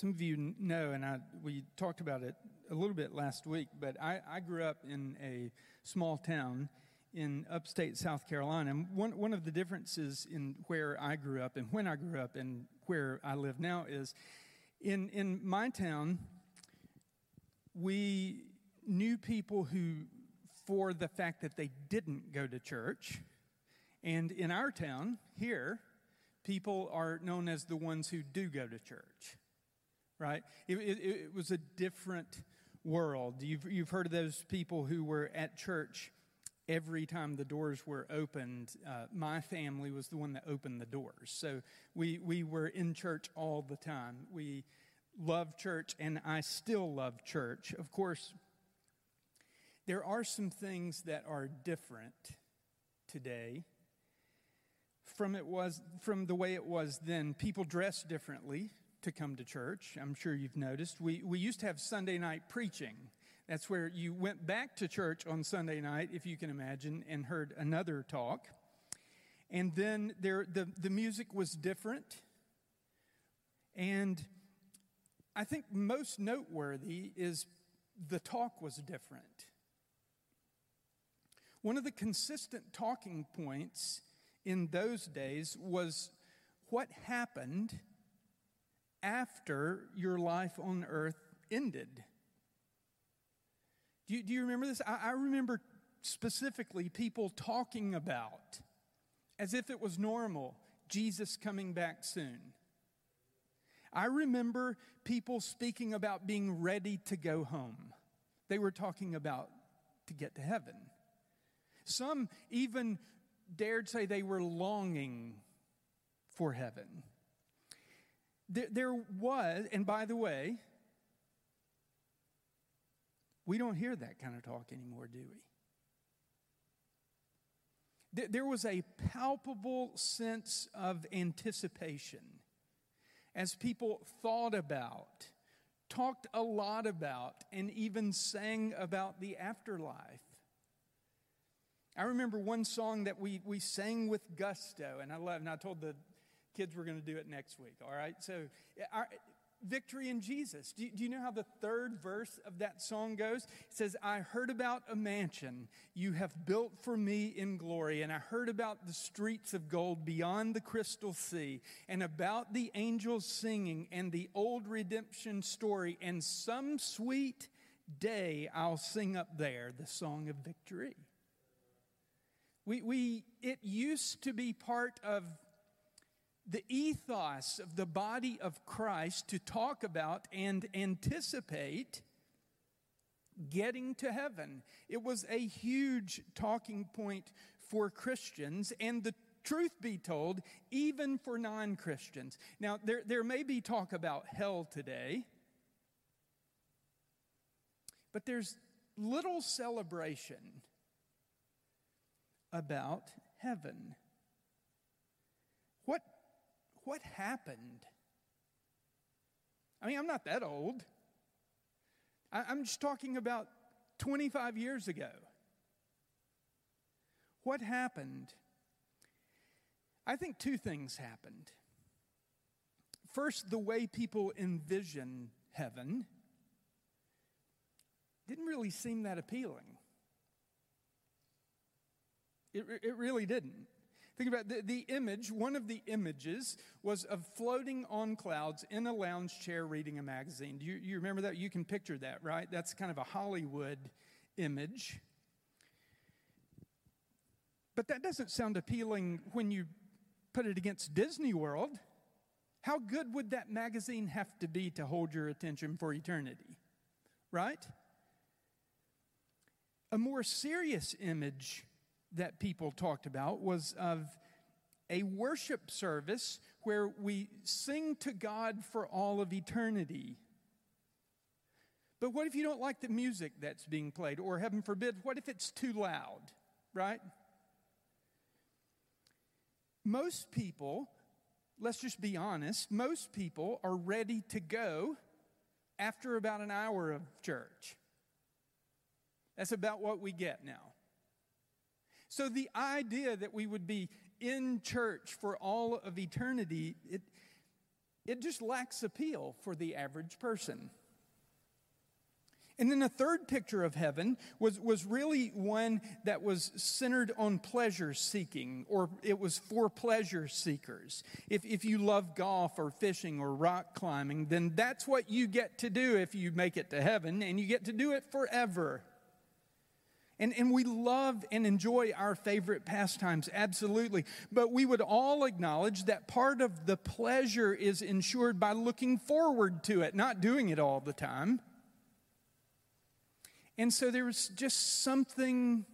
some of you know, and I, we talked about it a little bit last week, but I, I grew up in a small town in upstate South Carolina. And one, one of the differences in where I grew up and when I grew up and where I live now is in, in my town, we knew people who, for the fact that they didn't go to church, and in our town here, people are known as the ones who do go to church right? It, it, it, was a different world. You've, you've heard of those people who were at church every time the doors were opened. Uh, my family was the one that opened the doors. So we, we were in church all the time. We love church, and I still love church. Of course, there are some things that are different today from it was from the way it was then people dress differently to come to church. I'm sure you've noticed. We, we used to have Sunday night preaching. That's where you went back to church on Sunday night, if you can imagine, and heard another talk. And then there, the, the music was different. And I think most noteworthy is the talk was different. One of the consistent talking points in those days was what happened after your life on earth ended. Do you, do you remember this? I, I remember specifically people talking about, as if it was normal, Jesus coming back soon. I remember people speaking about being ready to go home. They were talking about to get to heaven. Some even dared say they were longing for heaven. There, there was, and by the way, we don't hear that kind of talk anymore, do we? There was a palpable sense of anticipation as people thought about, talked a lot about, and even sang about the afterlife. I remember one song that we, we sang with gusto, and I love, and I told the Kids, we're going to do it next week, all right? So, uh, our, victory in Jesus. Do you, do you, know how the third verse of that song goes? It says, I heard about a mansion you have built for me in glory, and I heard about the streets of gold beyond the crystal sea, and about the angels singing, and the old redemption story, and some sweet day I'll sing up there the song of victory. We, we, it used to be part of the ethos of the body of Christ to talk about and anticipate getting to heaven. It was a huge talking point for Christians, and the truth be told, even for non Christians. Now, there, there may be talk about hell today, but there's little celebration about heaven. What what happened? I mean, I'm not that old. I'm just talking about 25 years ago. What happened? I think two things happened. First, the way people envision heaven didn't really seem that appealing. It, it really didn't. Think about the, the image, one of the images was of floating on clouds in a lounge chair reading a magazine. Do you, you remember that? You can picture that, right? That's kind of a Hollywood image. But that doesn't sound appealing when you put it against Disney World. How good would that magazine have to be to hold your attention for eternity? Right? A more serious image that people talked about was of a worship service where we sing to God for all of eternity. But what if you don't like the music that's being played? Or, heaven forbid, what if it's too loud, right? Most people, let's just be honest, most people are ready to go after about an hour of church. That's about what we get now. So the idea that we would be in church for all of eternity, it, it just lacks appeal for the average person. And then the third picture of heaven was, was really one that was centered on pleasure seeking, or it was for pleasure seekers. If, if you love golf or fishing or rock climbing, then that's what you get to do if you make it to heaven, and you get to do it forever. And, and we love and enjoy our favorite pastimes, absolutely. But we would all acknowledge that part of the pleasure is ensured by looking forward to it, not doing it all the time. And so there was just something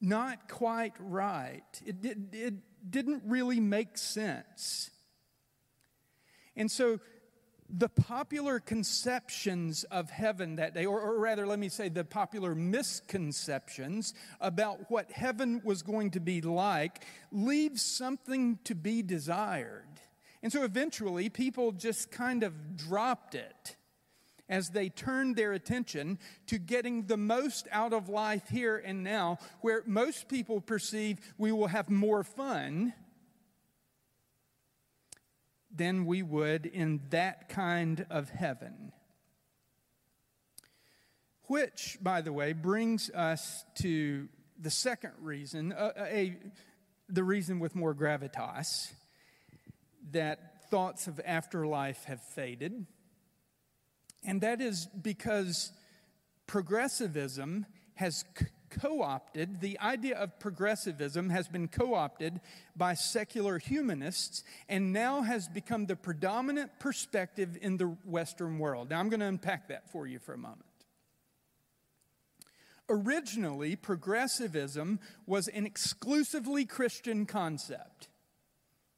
not quite right. It, it, it didn't really make sense. And so the popular conceptions of heaven that day, or, or, rather, let me say, the popular misconceptions about what heaven was going to be like, leaves something to be desired. And so eventually, people just kind of dropped it as they turned their attention to getting the most out of life here and now, where most people perceive we will have more fun than we would in that kind of heaven. Which, by the way, brings us to the second reason, uh, a, the reason with more gravitas, that thoughts of afterlife have faded. And that is because progressivism has co opted, the idea of progressivism has been co opted by secular humanists and now has become the predominant perspective in the Western world. Now, I'm going to unpack that for you for a moment. Originally, progressivism was an exclusively Christian concept.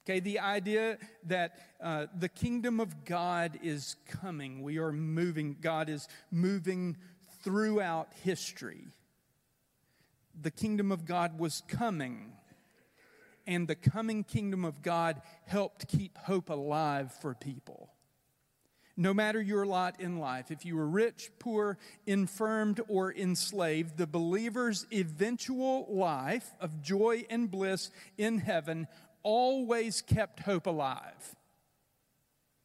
Okay, the idea that uh, the kingdom of God is coming. We are moving, God is moving throughout history. The kingdom of God was coming, and the coming kingdom of God helped keep hope alive for people. No matter your lot in life, if you were rich, poor, infirmed, or enslaved, the believer's eventual life of joy and bliss in heaven always kept hope alive.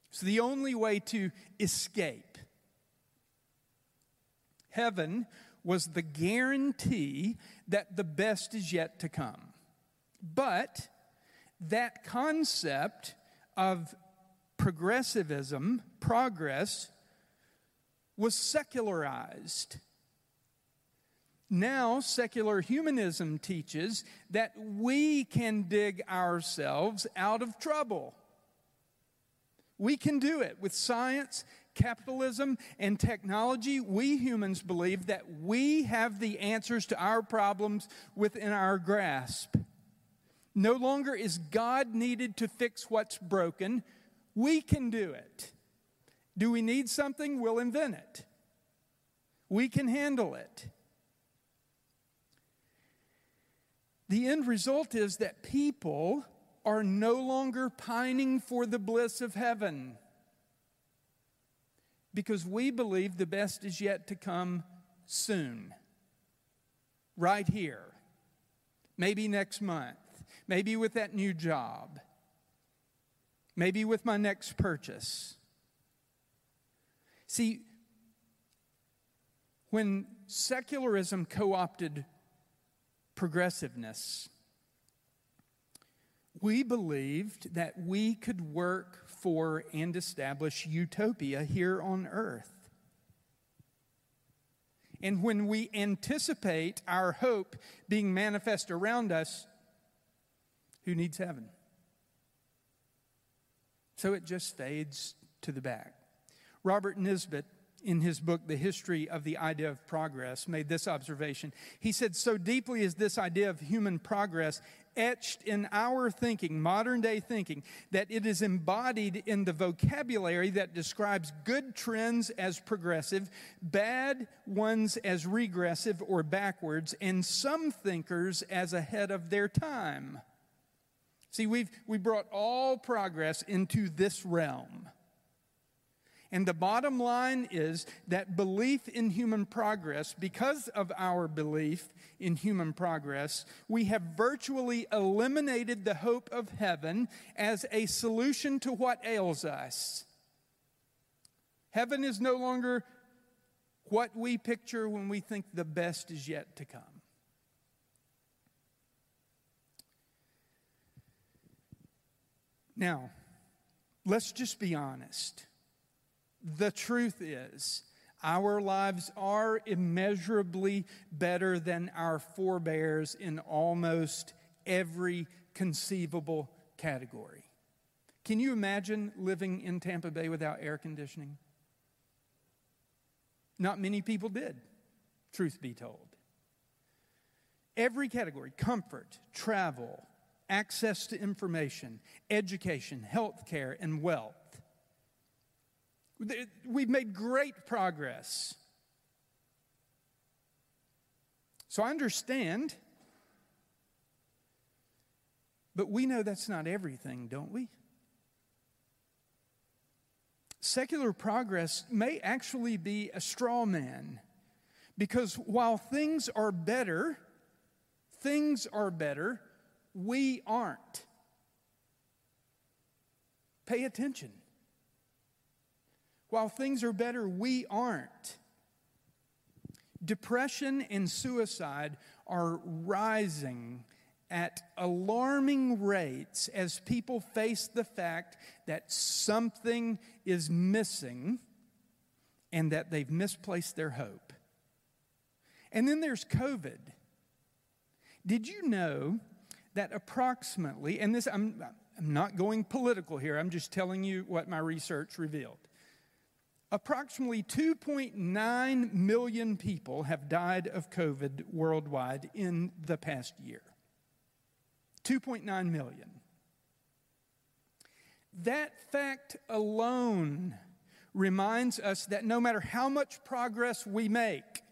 It's the only way to escape. Heaven was the guarantee that the best is yet to come. But that concept of progressivism, progress, was secularized. Now, secular humanism teaches that we can dig ourselves out of trouble. We can do it with science, capitalism, and technology. We humans believe that we have the answers to our problems within our grasp. No longer is God needed to fix what's broken. We can do it. Do we need something? We'll invent it. We can handle it. The end result is that people are no longer pining for the bliss of heaven because we believe the best is yet to come soon, right here, maybe next month, maybe with that new job, maybe with my next purchase. See, when secularism co opted progressiveness. We believed that we could work for and establish utopia here on earth. And when we anticipate our hope being manifest around us, who needs heaven? So it just fades to the back. Robert Nisbet in his book, The History of the Idea of Progress, made this observation. He said, So deeply is this idea of human progress etched in our thinking, modern day thinking, that it is embodied in the vocabulary that describes good trends as progressive, bad ones as regressive or backwards, and some thinkers as ahead of their time. See, we've we brought all progress into this realm. And the bottom line is that belief in human progress, because of our belief in human progress, we have virtually eliminated the hope of heaven as a solution to what ails us. Heaven is no longer what we picture when we think the best is yet to come. Now, let's just be honest. The truth is, our lives are immeasurably better than our forebears in almost every conceivable category. Can you imagine living in Tampa Bay without air conditioning? Not many people did, truth be told. Every category comfort, travel, access to information, education, health care, and wealth. We've made great progress. So I understand, but we know that's not everything, don't we? secular progress may actually be a straw man. Because while things are better, things are better, we aren't. Pay attention. While things are better, we aren't. Depression and suicide are rising at alarming rates as people face the fact that something is missing and that they've misplaced their hope. And then there's COVID. Did you know that approximately, and this, I'm, I'm not going political here, I'm just telling you what my research revealed. Approximately 2.9 million people have died of COVID worldwide in the past year. 2.9 million. That fact alone reminds us that no matter how much progress we make,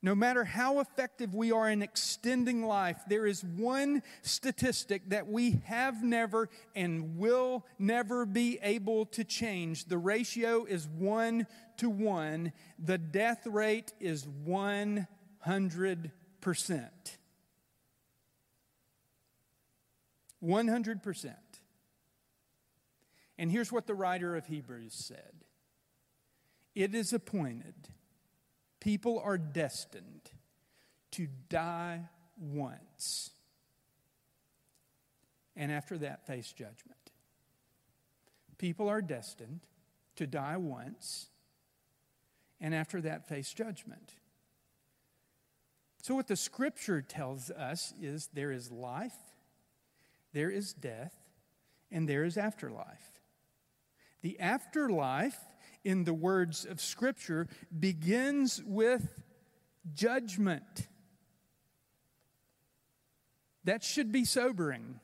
no matter how effective we are in extending life, there is one statistic that we have never and will never be able to change. The ratio is one to one, the death rate is 100%. 100%. And here's what the writer of Hebrews said It is appointed, people are destined to die once, and after that, face judgment. People are destined to die once, and after that, face judgment. So, what the scripture tells us is there is life there is death, and there is afterlife. The afterlife, in the words of Scripture, begins with judgment. That should be sobering.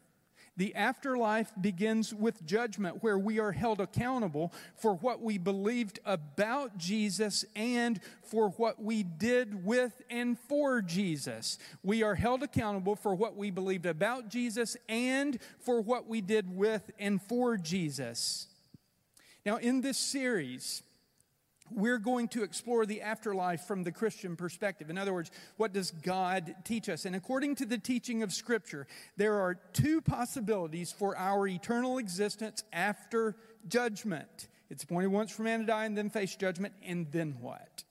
The afterlife begins with judgment, where we are held accountable for what we believed about Jesus and for what we did with and for Jesus. We are held accountable for what we believed about Jesus and for what we did with and for Jesus. Now, in this series, we're going to explore the afterlife from the Christian perspective. In other words, what does God teach us? And according to the teaching of Scripture, there are two possibilities for our eternal existence after judgment. It's appointed once for man to die and then face judgment, and then what?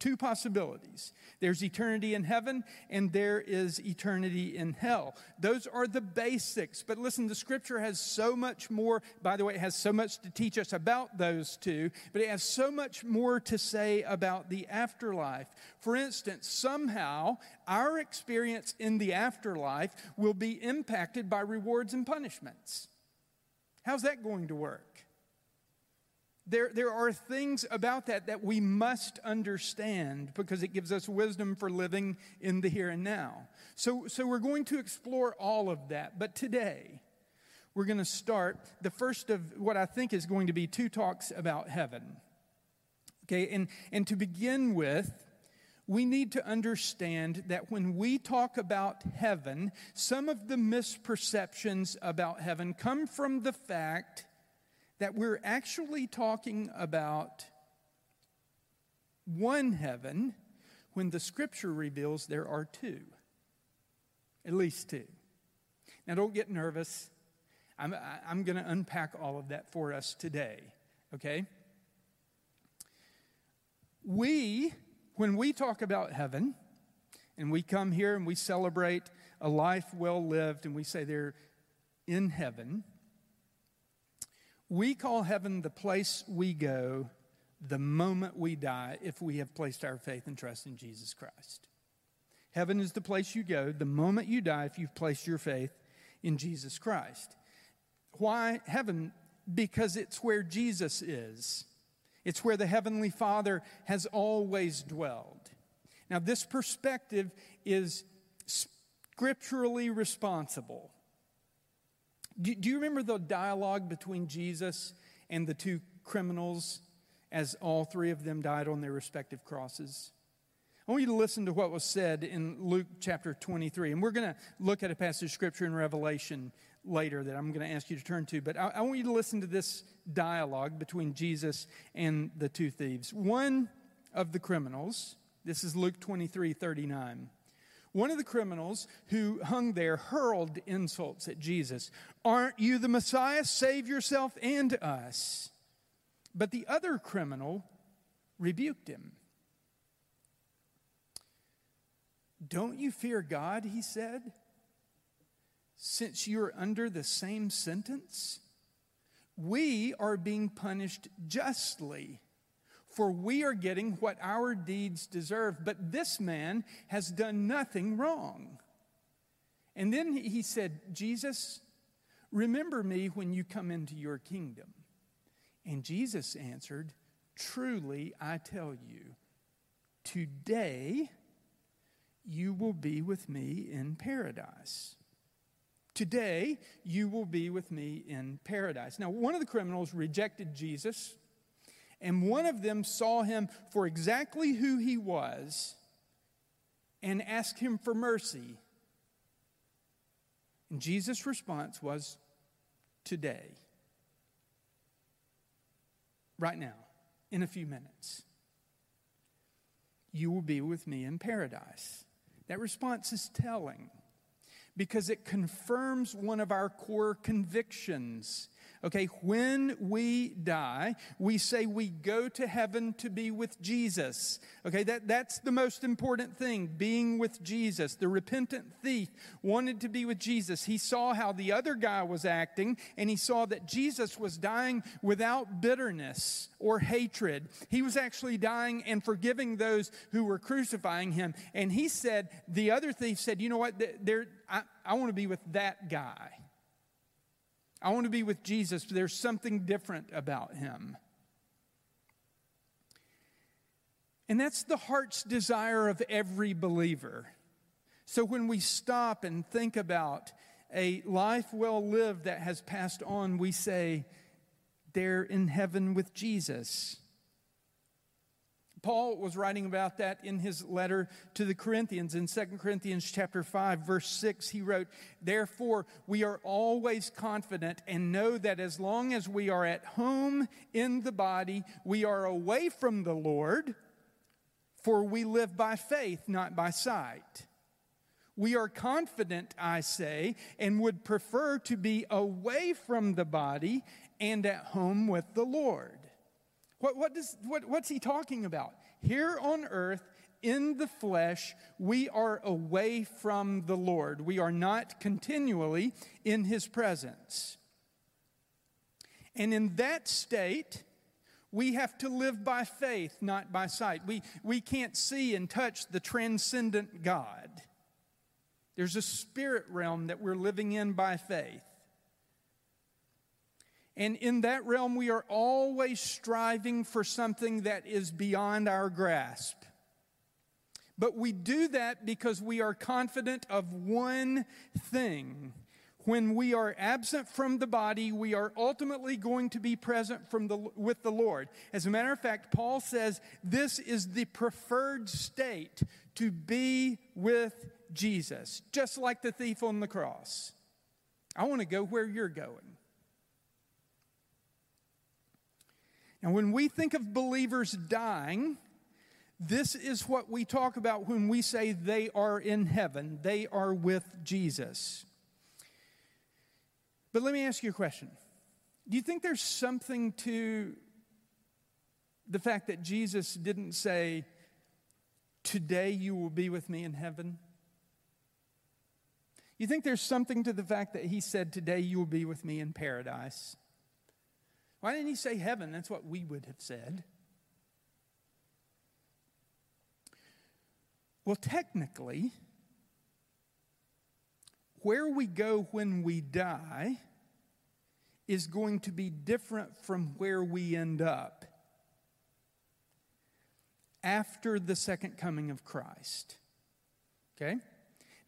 Two possibilities. There's eternity in heaven and there is eternity in hell. Those are the basics. But listen, the scripture has so much more. By the way, it has so much to teach us about those two, but it has so much more to say about the afterlife. For instance, somehow our experience in the afterlife will be impacted by rewards and punishments. How's that going to work? There, there are things about that that we must understand because it gives us wisdom for living in the here and now. So, so we're going to explore all of that. But today, we're going to start the first of what I think is going to be two talks about heaven. Okay, and, and to begin with, we need to understand that when we talk about heaven, some of the misperceptions about heaven come from the fact that we're actually talking about one heaven when the scripture reveals there are two. At least two. Now, don't get nervous. I'm, I'm going to unpack all of that for us today, okay? We, when we talk about heaven, and we come here and we celebrate a life well lived, and we say they're in heaven, we call heaven the place we go the moment we die if we have placed our faith and trust in Jesus Christ. Heaven is the place you go the moment you die if you've placed your faith in Jesus Christ. Why heaven? Because it's where Jesus is. It's where the Heavenly Father has always dwelled. Now, this perspective is scripturally responsible. Do, do, you remember the dialogue between Jesus and the two criminals as all three of them died on their respective crosses? I want you to listen to what was said in Luke chapter 23. And we're going to look at a passage of scripture in Revelation later that I'm going to ask you to turn to. But I, I want you to listen to this dialogue between Jesus and the two thieves. One of the criminals, this is Luke 23 39. One of the criminals who hung there hurled insults at Jesus. Aren't you the Messiah? Save yourself and us. But the other criminal rebuked him. Don't you fear God, he said, since you're under the same sentence? We are being punished justly for we are getting what our deeds deserve. But this man has done nothing wrong. And then he said, Jesus, remember me when you come into your kingdom. And Jesus answered, Truly, I tell you, today you will be with me in paradise. Today, you will be with me in paradise. Now, one of the criminals rejected Jesus and one of them saw him for exactly who he was and asked him for mercy. And Jesus' response was, Today, right now, in a few minutes, you will be with me in paradise. That response is telling because it confirms one of our core convictions Okay, when we die, we say we go to heaven to be with Jesus. Okay, that, that's the most important thing, being with Jesus. The repentant thief wanted to be with Jesus. He saw how the other guy was acting, and he saw that Jesus was dying without bitterness or hatred. He was actually dying and forgiving those who were crucifying him. And he said, the other thief said, You know what? There, I, I want to be with that guy. I want to be with Jesus, but there's something different about him. And that's the heart's desire of every believer. So when we stop and think about a life well lived that has passed on, we say, they're in heaven with Jesus. Paul was writing about that in his letter to the Corinthians. In 2 Corinthians chapter 5 verse 6 he wrote therefore we are always confident and know that as long as we are at home in the body we are away from the Lord for we live by faith not by sight. We are confident I say and would prefer to be away from the body and at home with the Lord what, what does, what, what's he talking about? Here on earth, in the flesh, we are away from the Lord. We are not continually in his presence. And in that state, we have to live by faith, not by sight. We, we can't see and touch the transcendent God. There's a spirit realm that we're living in by faith. And in that realm, we are always striving for something that is beyond our grasp. But we do that because we are confident of one thing. When we are absent from the body, we are ultimately going to be present from the, with the Lord. As a matter of fact, Paul says this is the preferred state to be with Jesus, just like the thief on the cross. I want to go where you're going. And when we think of believers dying, this is what we talk about when we say they are in heaven, they are with Jesus. But let me ask you a question. Do you think there's something to the fact that Jesus didn't say, Today you will be with me in heaven? You think there's something to the fact that he said, Today you will be with me in paradise? Why didn't he say heaven? That's what we would have said. Well, technically, where we go when we die is going to be different from where we end up after the second coming of Christ. Okay?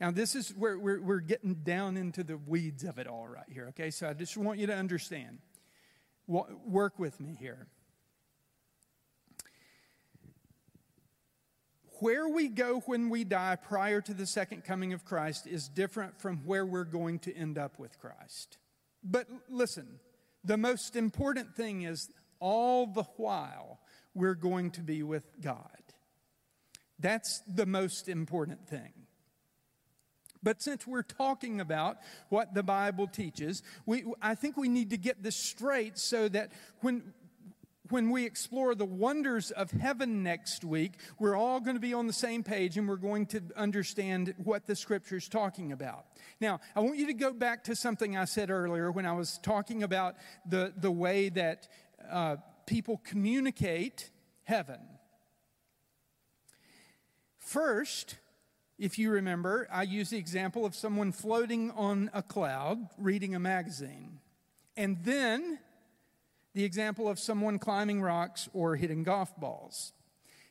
Now, this is where we're, we're getting down into the weeds of it all right here, okay? So I just want you to understand. Work with me here. Where we go when we die prior to the second coming of Christ is different from where we're going to end up with Christ. But listen, the most important thing is all the while we're going to be with God. That's the most important thing. But since we're talking about what the Bible teaches, we, I think we need to get this straight so that when, when we explore the wonders of heaven next week, we're all going to be on the same page and we're going to understand what the scripture is talking about. Now, I want you to go back to something I said earlier when I was talking about the, the way that uh, people communicate heaven. First, if you remember, I used the example of someone floating on a cloud reading a magazine. And then the example of someone climbing rocks or hitting golf balls.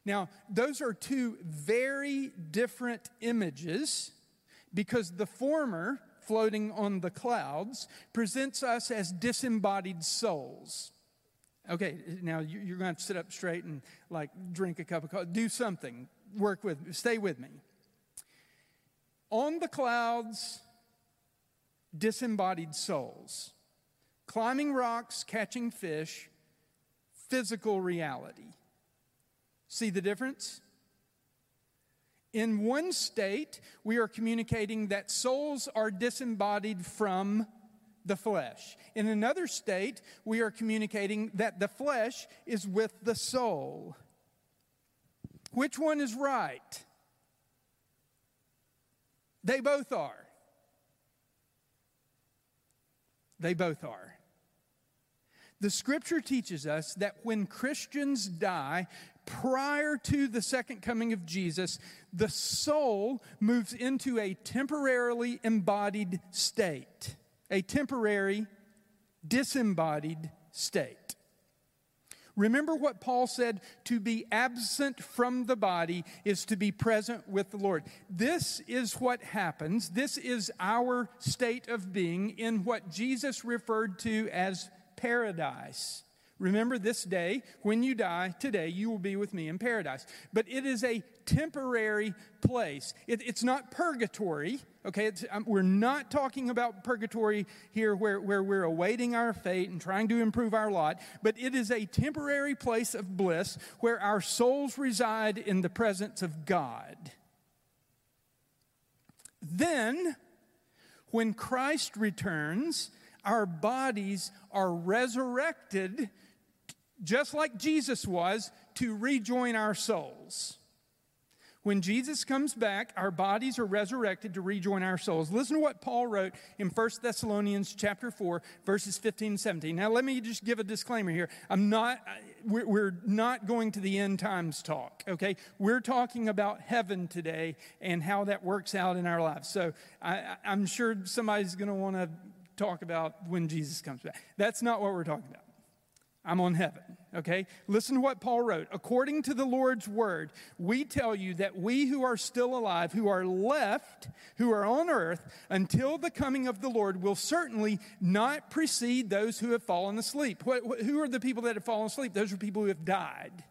Now, those are two very different images because the former, floating on the clouds, presents us as disembodied souls. Okay, now you're going to sit up straight and like drink a cup of coffee. Do something. Work with, stay with me on the clouds, disembodied souls, climbing rocks, catching fish, physical reality. See the difference? In one state, we are communicating that souls are disembodied from the flesh. In another state, we are communicating that the flesh is with the soul. Which one is right? They both are. They both are. The scripture teaches us that when Christians die prior to the second coming of Jesus, the soul moves into a temporarily embodied state, a temporary disembodied state. Remember what Paul said to be absent from the body is to be present with the Lord. This is what happens. This is our state of being in what Jesus referred to as paradise. Remember this day, when you die today, you will be with me in paradise. But it is a temporary place. It, it's not purgatory, okay? Um, we're not talking about purgatory here where, where we're awaiting our fate and trying to improve our lot, but it is a temporary place of bliss where our souls reside in the presence of God. Then, when Christ returns, our bodies are resurrected just like Jesus was, to rejoin our souls. When Jesus comes back, our bodies are resurrected to rejoin our souls. Listen to what Paul wrote in 1 Thessalonians chapter 4, verses 15 and 17. Now, let me just give a disclaimer here. I'm not, we're not going to the end times talk, okay? We're talking about heaven today and how that works out in our lives. So I, I'm sure somebody's going to want to talk about when Jesus comes back. That's not what we're talking about. I'm on heaven. Okay? Listen to what Paul wrote. According to the Lord's word, we tell you that we who are still alive, who are left, who are on earth, until the coming of the Lord, will certainly not precede those who have fallen asleep. who are the people that have fallen asleep? Those are people who have died.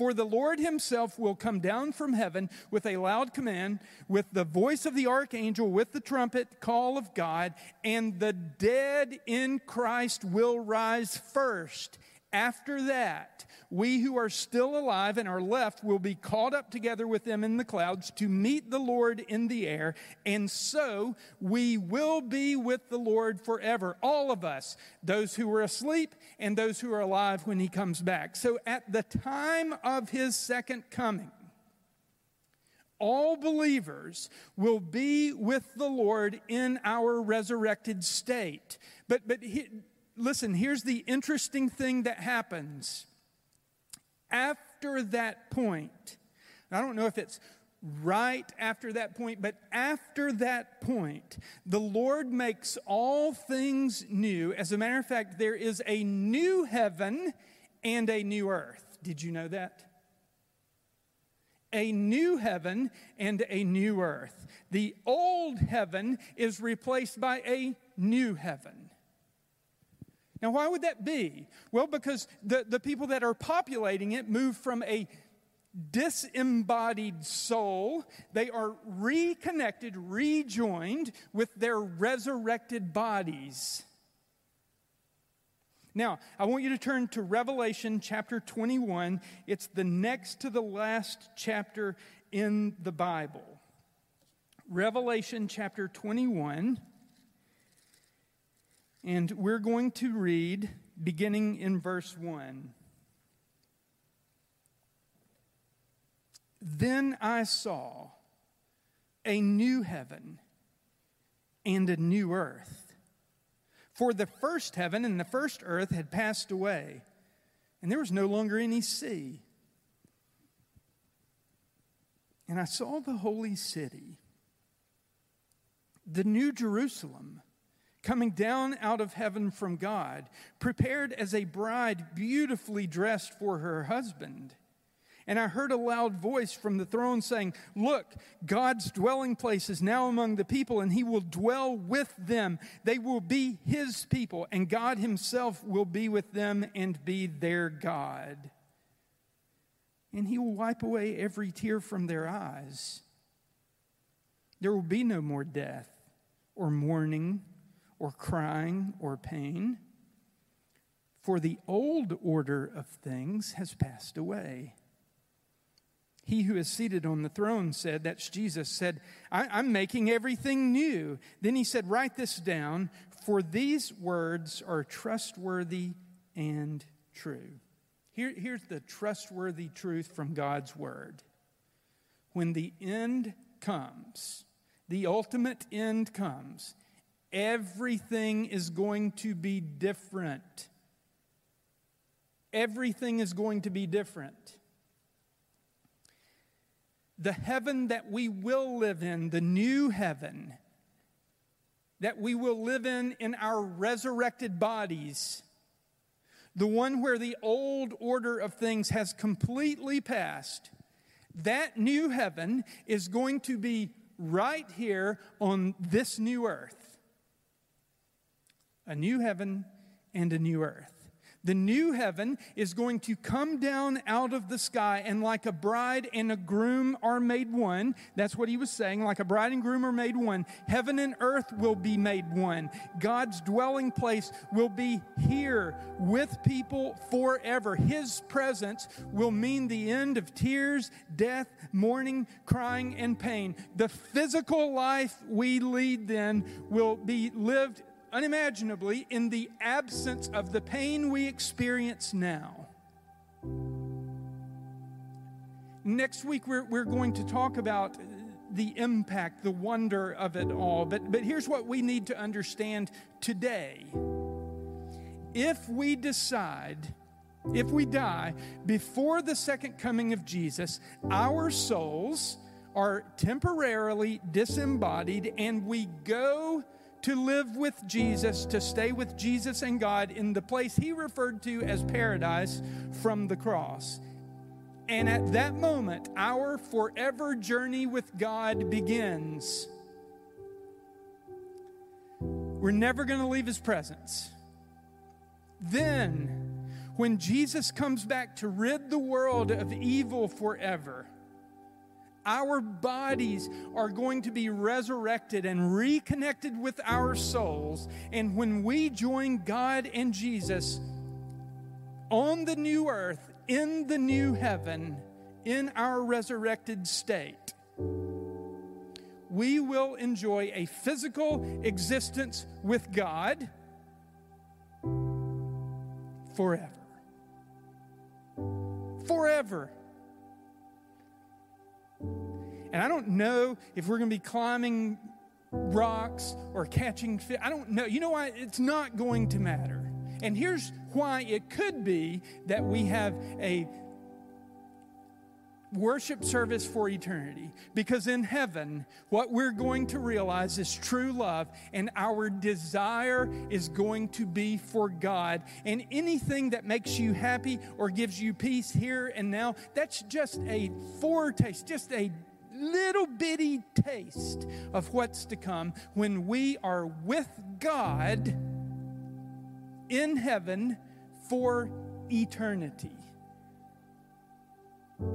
For the Lord himself will come down from heaven with a loud command, with the voice of the archangel, with the trumpet call of God, and the dead in Christ will rise first. After that, we who are still alive and are left will be caught up together with them in the clouds to meet the Lord in the air, and so we will be with the Lord forever. All of us, those who were asleep and those who are alive when he comes back. So at the time of his second coming, all believers will be with the Lord in our resurrected state. But, but he, listen, here's the interesting thing that happens. After that point, I don't know if it's right after that point, but after that point, the Lord makes all things new. As a matter of fact, there is a new heaven and a new earth. Did you know that? A new heaven and a new earth. The old heaven is replaced by a new heaven. Now, why would that be? Well, because the, the people that are populating it move from a disembodied soul, they are reconnected, rejoined with their resurrected bodies. Now, I want you to turn to Revelation chapter 21. It's the next to the last chapter in the Bible. Revelation chapter 21. And we're going to read beginning in verse 1. Then I saw a new heaven and a new earth. For the first heaven and the first earth had passed away, and there was no longer any sea. And I saw the holy city, the new Jerusalem coming down out of heaven from God, prepared as a bride beautifully dressed for her husband. And I heard a loud voice from the throne saying, Look, God's dwelling place is now among the people, and he will dwell with them. They will be his people, and God himself will be with them and be their God. And he will wipe away every tear from their eyes. There will be no more death, or mourning or crying or pain, for the old order of things has passed away. He who is seated on the throne said, That's Jesus, said, I'm making everything new. Then he said, Write this down, for these words are trustworthy and true. Here, here's the trustworthy truth from God's word. When the end comes, the ultimate end comes, Everything is going to be different. Everything is going to be different. The heaven that we will live in, the new heaven that we will live in in our resurrected bodies, the one where the old order of things has completely passed, that new heaven is going to be right here on this new earth a new heaven and a new earth. The new heaven is going to come down out of the sky, and like a bride and a groom are made one. That's what he was saying. Like a bride and groom are made one. Heaven and earth will be made one. God's dwelling place will be here with people forever. His presence will mean the end of tears, death, mourning, crying, and pain. The physical life we lead then will be lived unimaginably in the absence of the pain we experience now. Next week, we're, we're going to talk about the impact, the wonder of it all. But, but here's what we need to understand today. If we decide, if we die before the second coming of Jesus, our souls are temporarily disembodied and we go to live with Jesus, to stay with Jesus and God in the place he referred to as paradise from the cross. And at that moment, our forever journey with God begins. We're never going to leave his presence. Then, when Jesus comes back to rid the world of evil forever, our bodies are going to be resurrected and reconnected with our souls. And when we join God and Jesus, on the new earth, in the new heaven, in our resurrected state, we will enjoy a physical existence with God forever. Forever. And I don't know if we're going to be climbing rocks or catching fish. I don't know. You know why? It's not going to matter. And here's why it could be that we have a worship service for eternity. Because in heaven, what we're going to realize is true love, and our desire is going to be for God. And anything that makes you happy or gives you peace here and now, that's just a foretaste, just a little bitty taste of what's to come when we are with God in heaven for eternity.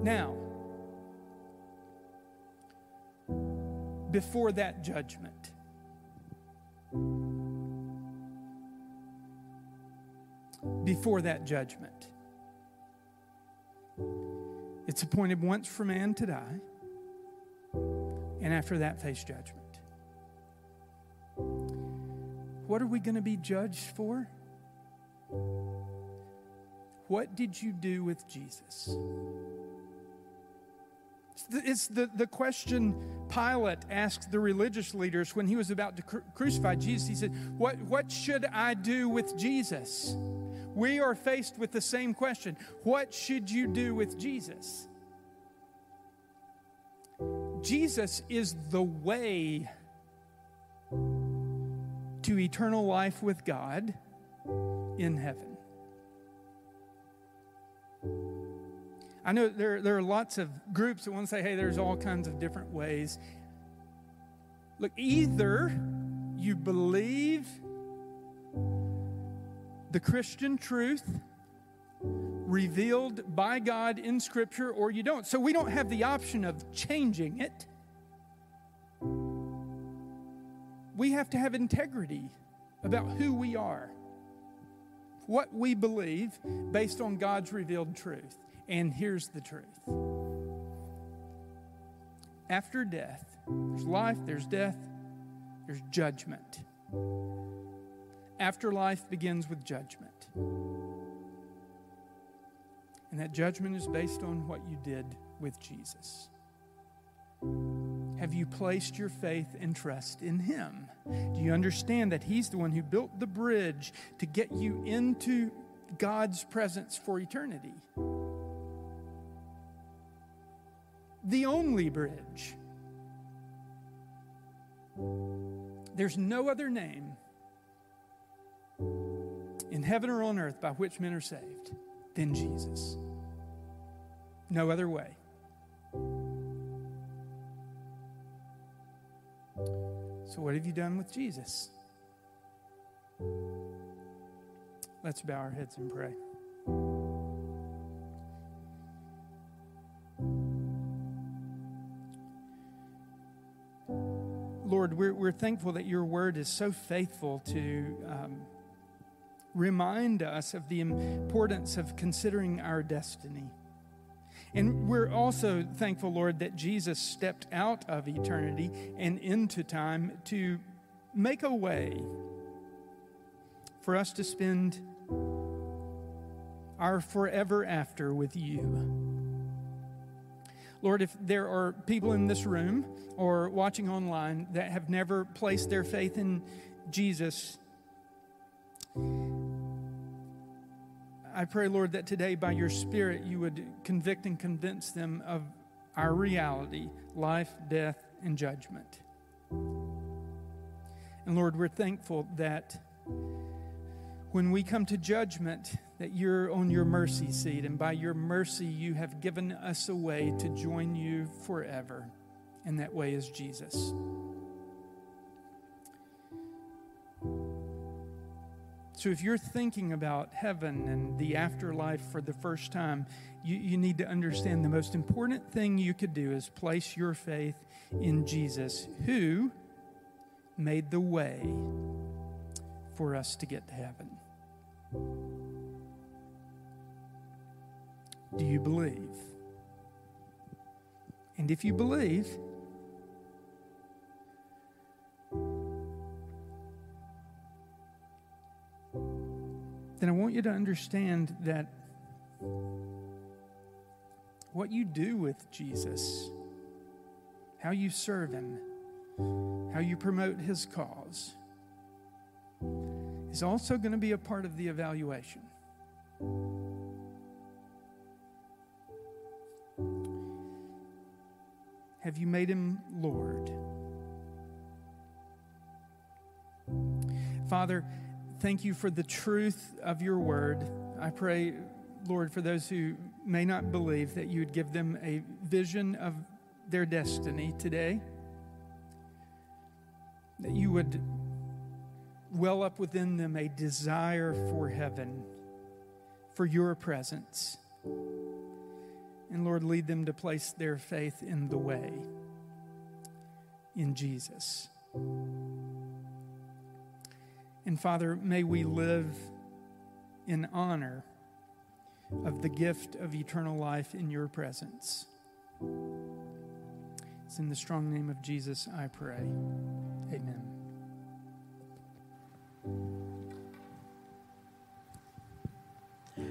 Now, before that judgment, before that judgment, it's appointed once for man to die, and after that, face judgment. What are we going to be judged for? What did you do with Jesus? It's the, the question Pilate asked the religious leaders when he was about to cru- crucify Jesus. He said, what, what should I do with Jesus? We are faced with the same question What should you do with Jesus? Jesus is the way to eternal life with God in heaven. I know there, there are lots of groups that want to say, hey, there's all kinds of different ways. Look, either you believe the Christian truth revealed by God in Scripture, or you don't. So we don't have the option of changing it. We have to have integrity about who we are, what we believe based on God's revealed truth. And here's the truth after death, there's life, there's death, there's judgment. Afterlife begins with judgment. And that judgment is based on what you did with Jesus. Have you placed your faith and trust in Him? Do you understand that He's the one who built the bridge to get you into God's presence for eternity? the only bridge. There's no other name in heaven or on earth by which men are saved than Jesus. No other way. So, what have you done with Jesus? Let's bow our heads and pray. Lord, we're, we're thankful that your word is so faithful to um, remind us of the importance of considering our destiny. And we're also thankful, Lord, that Jesus stepped out of eternity and into time to make a way for us to spend our forever after with you. Lord, if there are people in this room or watching online that have never placed their faith in Jesus, I pray, Lord, that today by your Spirit you would convict and convince them of our reality life, death, and judgment. And Lord, we're thankful that when we come to judgment, that you're on your mercy seat, and by your mercy, you have given us a way to join you forever. And that way is Jesus. So, if you're thinking about heaven and the afterlife for the first time, you, you need to understand the most important thing you could do is place your faith in Jesus, who made the way for us to get to heaven. Do you believe? And if you believe, then I want you to understand that what you do with Jesus, how you serve Him, how you promote His cause, is also going to be a part of the evaluation. Have you made Him Lord? Father, thank you for the truth of your word. I pray, Lord, for those who may not believe, that you would give them a vision of their destiny today, that you would well up within them a desire for heaven, for your presence. And Lord, lead them to place their faith in the way, in Jesus. And Father, may we live in honor of the gift of eternal life in your presence. It's in the strong name of Jesus I pray. Amen.